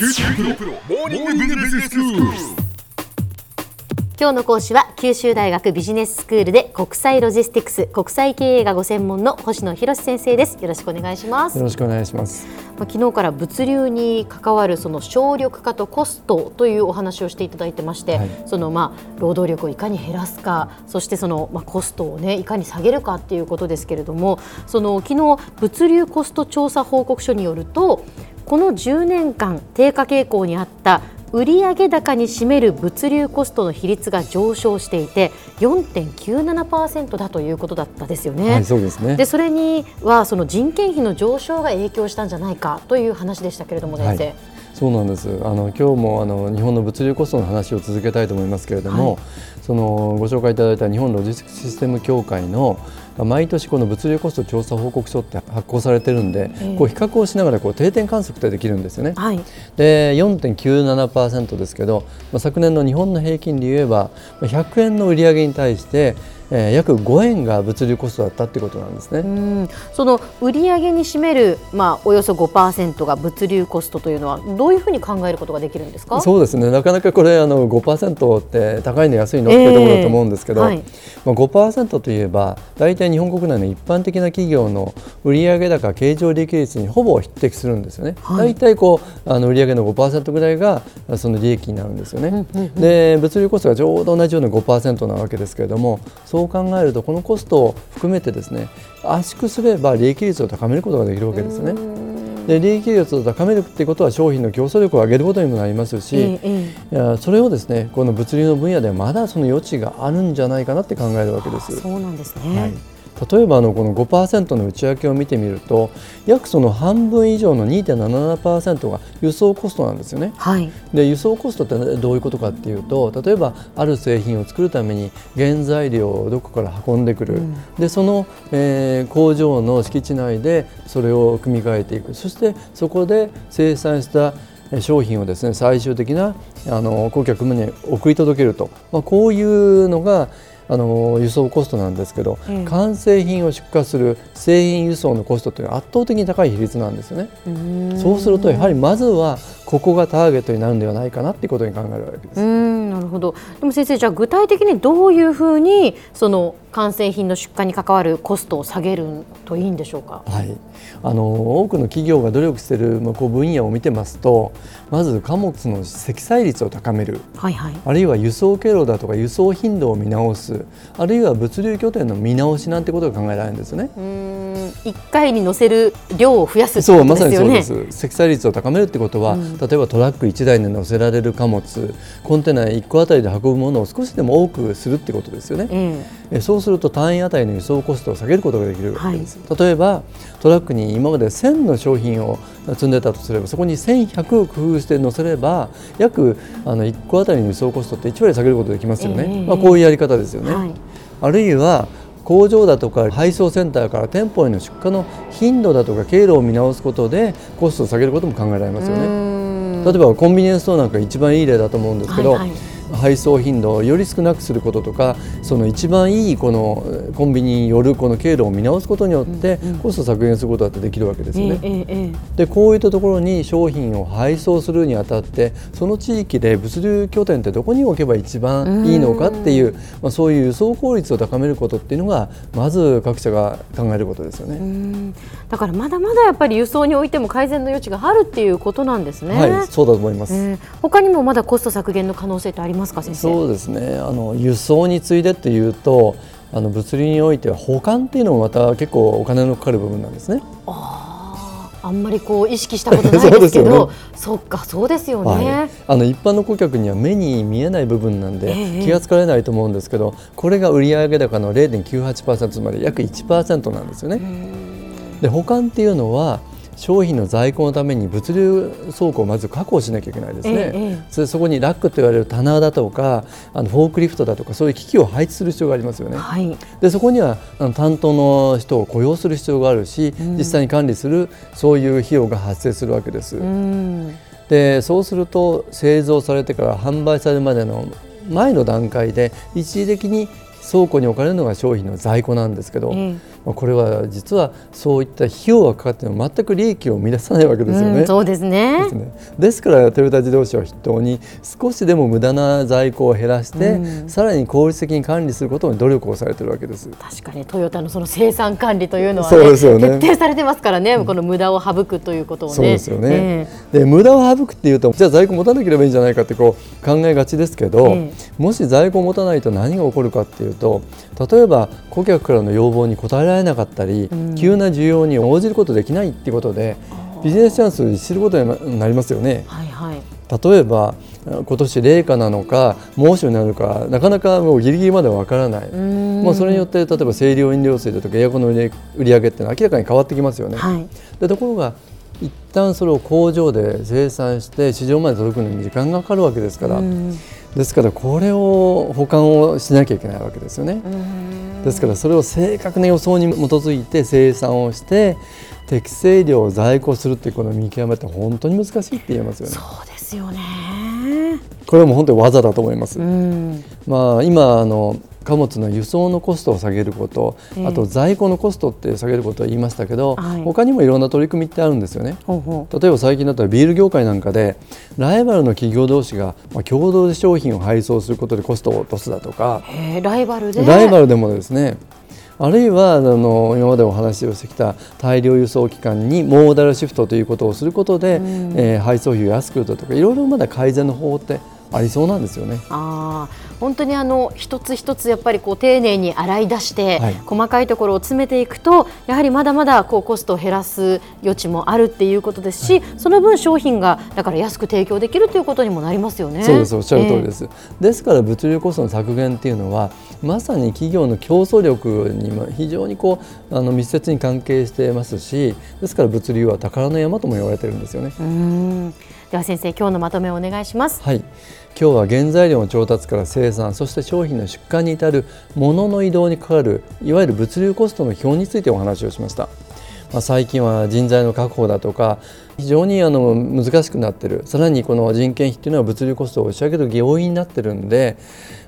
九州大学モーニングビジネススクール。今日の講師は九州大学ビジネススクールで国際ロジスティクス国際経営がご専門の星野博先生ですよろしくお願いしますよろしくお願いします。まあ昨日から物流に関わるその省力化とコストというお話をしていただいてまして、はいそのまあ労働力をいかに減らすかそしてそのまあコストをねいかに下げるかっていうことですけれどもその昨日物流コスト調査報告書によるとこの10年間低下傾向にあった売上高に占める物流コストの比率が上昇していて4.97%だということだったですよね。はい、そうですね。でそれにはその人件費の上昇が影響したんじゃないかという話でしたけれども先生、はいそうなんです。あの今日もあの日本の物流コストの話を続けたいと思いますけれども、はいそのご紹介いただいた日本ロジスティックスシステム協会の毎年この物流コスト調査報告書って発行されてるんで、ええ。こう比較をしながらこう定点観測ってできるんですよね。はい。で4.97%ですけど、まあ、昨年の日本の平均で言えばまあ100円の売上に対して、えー約5円が物流コストだったってことなんですね。うん。その売上に占める、まあ、およそ5%が物流コストというのはどういうふうに考えることができるんですか？そうですね。なかなかこれあの5%って高いの安いのっていうところだと思うんですけど、ええはい。まあ、5%といえば大体日本国内の一般的な企業の売上高経常利益率にほぼ匹敵するんですよね、はい。大体こうあの売上の5%ぐらいがあその利益になるんですよね、で物流コストがちょうど同じような5%なわけですけれどもそう考えるとこのコストを含めてですね圧縮すれば利益率を高めることができるわけですね。で利益率を高めるっていうことは商品の競争力を上げることにもなりますし、ええそれをですねこの物流の分野ではまだその余地があるんじゃないかなって考えるわけです。そうなんですね、はい例えばあのこの5%の内訳を見てみると約その半分以上の2.77%が輸送コストなんですよね。はい。で輸送コストってどういうことかっていうと例えばある製品を作るために原材料をどこから運んでくる、でその、えー工場の敷地内でそれを組み替えていく。そしてそこで生産したえー商品をですね最終的なあの顧客に送り届けると、まあ、こういうのがあの輸送コストなんですけど、ええ完成品を出荷する製品輸送のコストというのは圧倒的に高い比率なんですよね。そうするとやはりまずはここがターゲットになるんではないかなっていうことに考えるわけです。ほど。でも先生じゃあ具体的にどういうふうにその完成品の出荷に関わるコストを下げるといいんでしょうか？はい、あの多くの企業が努力しているまあこう分野を見てますとまず貨物の積載率を高める。はいはい。あるいは輸送経路だとか輸送頻度を見直す。あるいは物流拠点の見直しなんてことが考えられるんですよね。うん一回に乗せる量を増やすってこそうまさとですよね。にそうです。積載率を高めるってことは、例えばトラック1台に乗せられる貨物コンテナ1個あたりで運ぶものを少しでも多くするってことですよね。ええ。そうすると単位あたりの輸送コストを下げることができる。わけです、例えばトラックに今まで1000の商品を積んでたとすればそこに1100工夫して載せれば約あの1個あたりの輸送コストって1割下げることができますよね、ええ。まあ、こういうやり方ですよね、はい。あるいは工場だとか配送センターから店舗への出荷の頻度だとか経路を見直すことでコストを下げることも考えられますよね。ね例えばコンビニエンスストアなんか一番いい例だと思うんですけど、はいはい配送頻度をより少なくすることとかその一番いいこのえーコンビニによるこの経路を見直すことによってコスト削減することだってできるわけですよね。でこういったところに商品を配送するにあたってその地域で物流拠点ってどこに置けば一番いいのかっていうまあ、そういう輸送効率を高めることっていうのがまず各社が考えることですよね。うんだからまだまだやっぱり輸送においても改善の余地があるっていうことなんですね。はい、そうだと思います。えー他にもまだコスト削減の可能性ってありますか先生？そうですねあの輸送についでっていうとあの物流においては保管っていうのもまた結構お金のかかる部分なんですね。あーあんまりこう意識したことないですけど そっかそうですよね。はい、あの一般の顧客には目に見えない部分なんでええ気がつかれないと思うんですけどこれが売上高の0.98%つまり約1%なんですよね。で保管っていうのは商品の在庫のために物流倉庫をまず確保しなきゃいけないですね、ええそれそこにラックと言われる棚だとかあのフォークリフトだとかそういう機器を配置する必要がありますよね。はい。でそこにはあの担当の人を雇用する必要があるし、実際に管理するそういう費用が発生するわけです。うん。でそうすると製造されてから販売されるまでの前の段階で一時的に倉庫に置かれるのが商品の在庫なんですけど、ええ。まあこれは実はそういった費用がかかっても全く利益を生み出さないわけですよね。うん、そうですね。ですね。ですからトヨタ自動車を筆頭に少しでも無駄な在庫を減らして、うん。さらに効率的に管理することに努力をされているわけです。確かにトヨタのその生産管理というのは、そうねですよね。徹底されてますからね、この無駄を省くということをね。そうですよね、えで無駄を省くっていうとじゃあ在庫持たなければいいんじゃないかってこう考えがちですけど、えもし在庫を持たないと何が起こるかっていうと例えば顧客からの要望に応えられなかったり、うん急な需要に応じることできないっていうことでビジネスチャンスを知ることになりますよね。はいはい。例えば今年冷夏なのか猛暑になるかなかなかもうギリギリまでわからない、うんもうそれによって例えば清涼飲料水だとかエアコンの売り上げって明らかに変わってきますよね。はい。でところが一旦それを工場で生産して市場まで届くのに時間がかかるわけですから、うんですからこれを保管をしなきゃいけないわけですよね。ですからそれを正確な予想に基づいて生産をして適正量を在庫するっていうこの見極めって本当に難しいって言えますよね。そうですよね。これはもう本当に技だと思います。うん。まあ今あの貨物の輸送のコストを下げること、ええ。あと在庫のコストって下げることを言いましたけど、はい。他にもいろんな取り組みってあるんですよね。例えば最近だったらビール業界なんかでライバルの企業同士がまあ共同で商品を配送することでコストを落とすだとかライバルで？ライバルでもですね。あるいはあの今までお話をしてきた大量輸送機関にモーダルシフトということをすることで、うん。えー配送費を安くだとかいろいろまだ改善の方法ってありそうなんですよね。ああ本当にあの一つ一つやっぱりこう丁寧に洗い出して、はい細かいところを詰めていくとやはりまだまだこうコストを減らす余地もあるっていうことですし、その分商品がだから安く提供できるということにもなりますよね。そうですおっしゃる通りです、ですから物流コストの削減っていうのはまさに企業の競争力にも非常にこうあの密接に関係していますしですから物流は宝の山とも言われてるんですよね。ええうんでは先生今日のまとめをお願いします。はい、今日は原材料の調達から生産そして商品の出荷に至る物の移動にかかるいわゆる物流コストの表についてお話をしました。まあ、最近は人材の確保だとか非常にあの難しくなってるさらにこの人件費っていうのは物流コストを押し上げる要因になってるんで、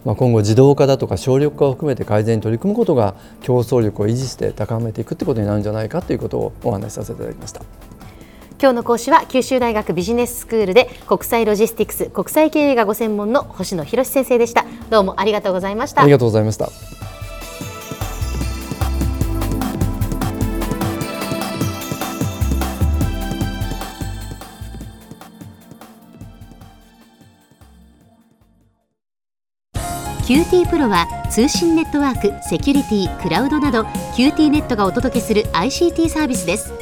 まあ、今後自動化だとか省力化を含めて改善に取り組むことが競争力を維持して高めていくってことになるんじゃないかということをお話しさせていただきました。今日の講師は九州大学ビジネススクールで国際ロジスティクス国際経営がご専門の星野博先生でした。どうもありがとうございましたあり。がとうございました。QT PRO は通信ネットワーク、セキュリティ、クラウドなど QT ネットがお届けする ICT サービスです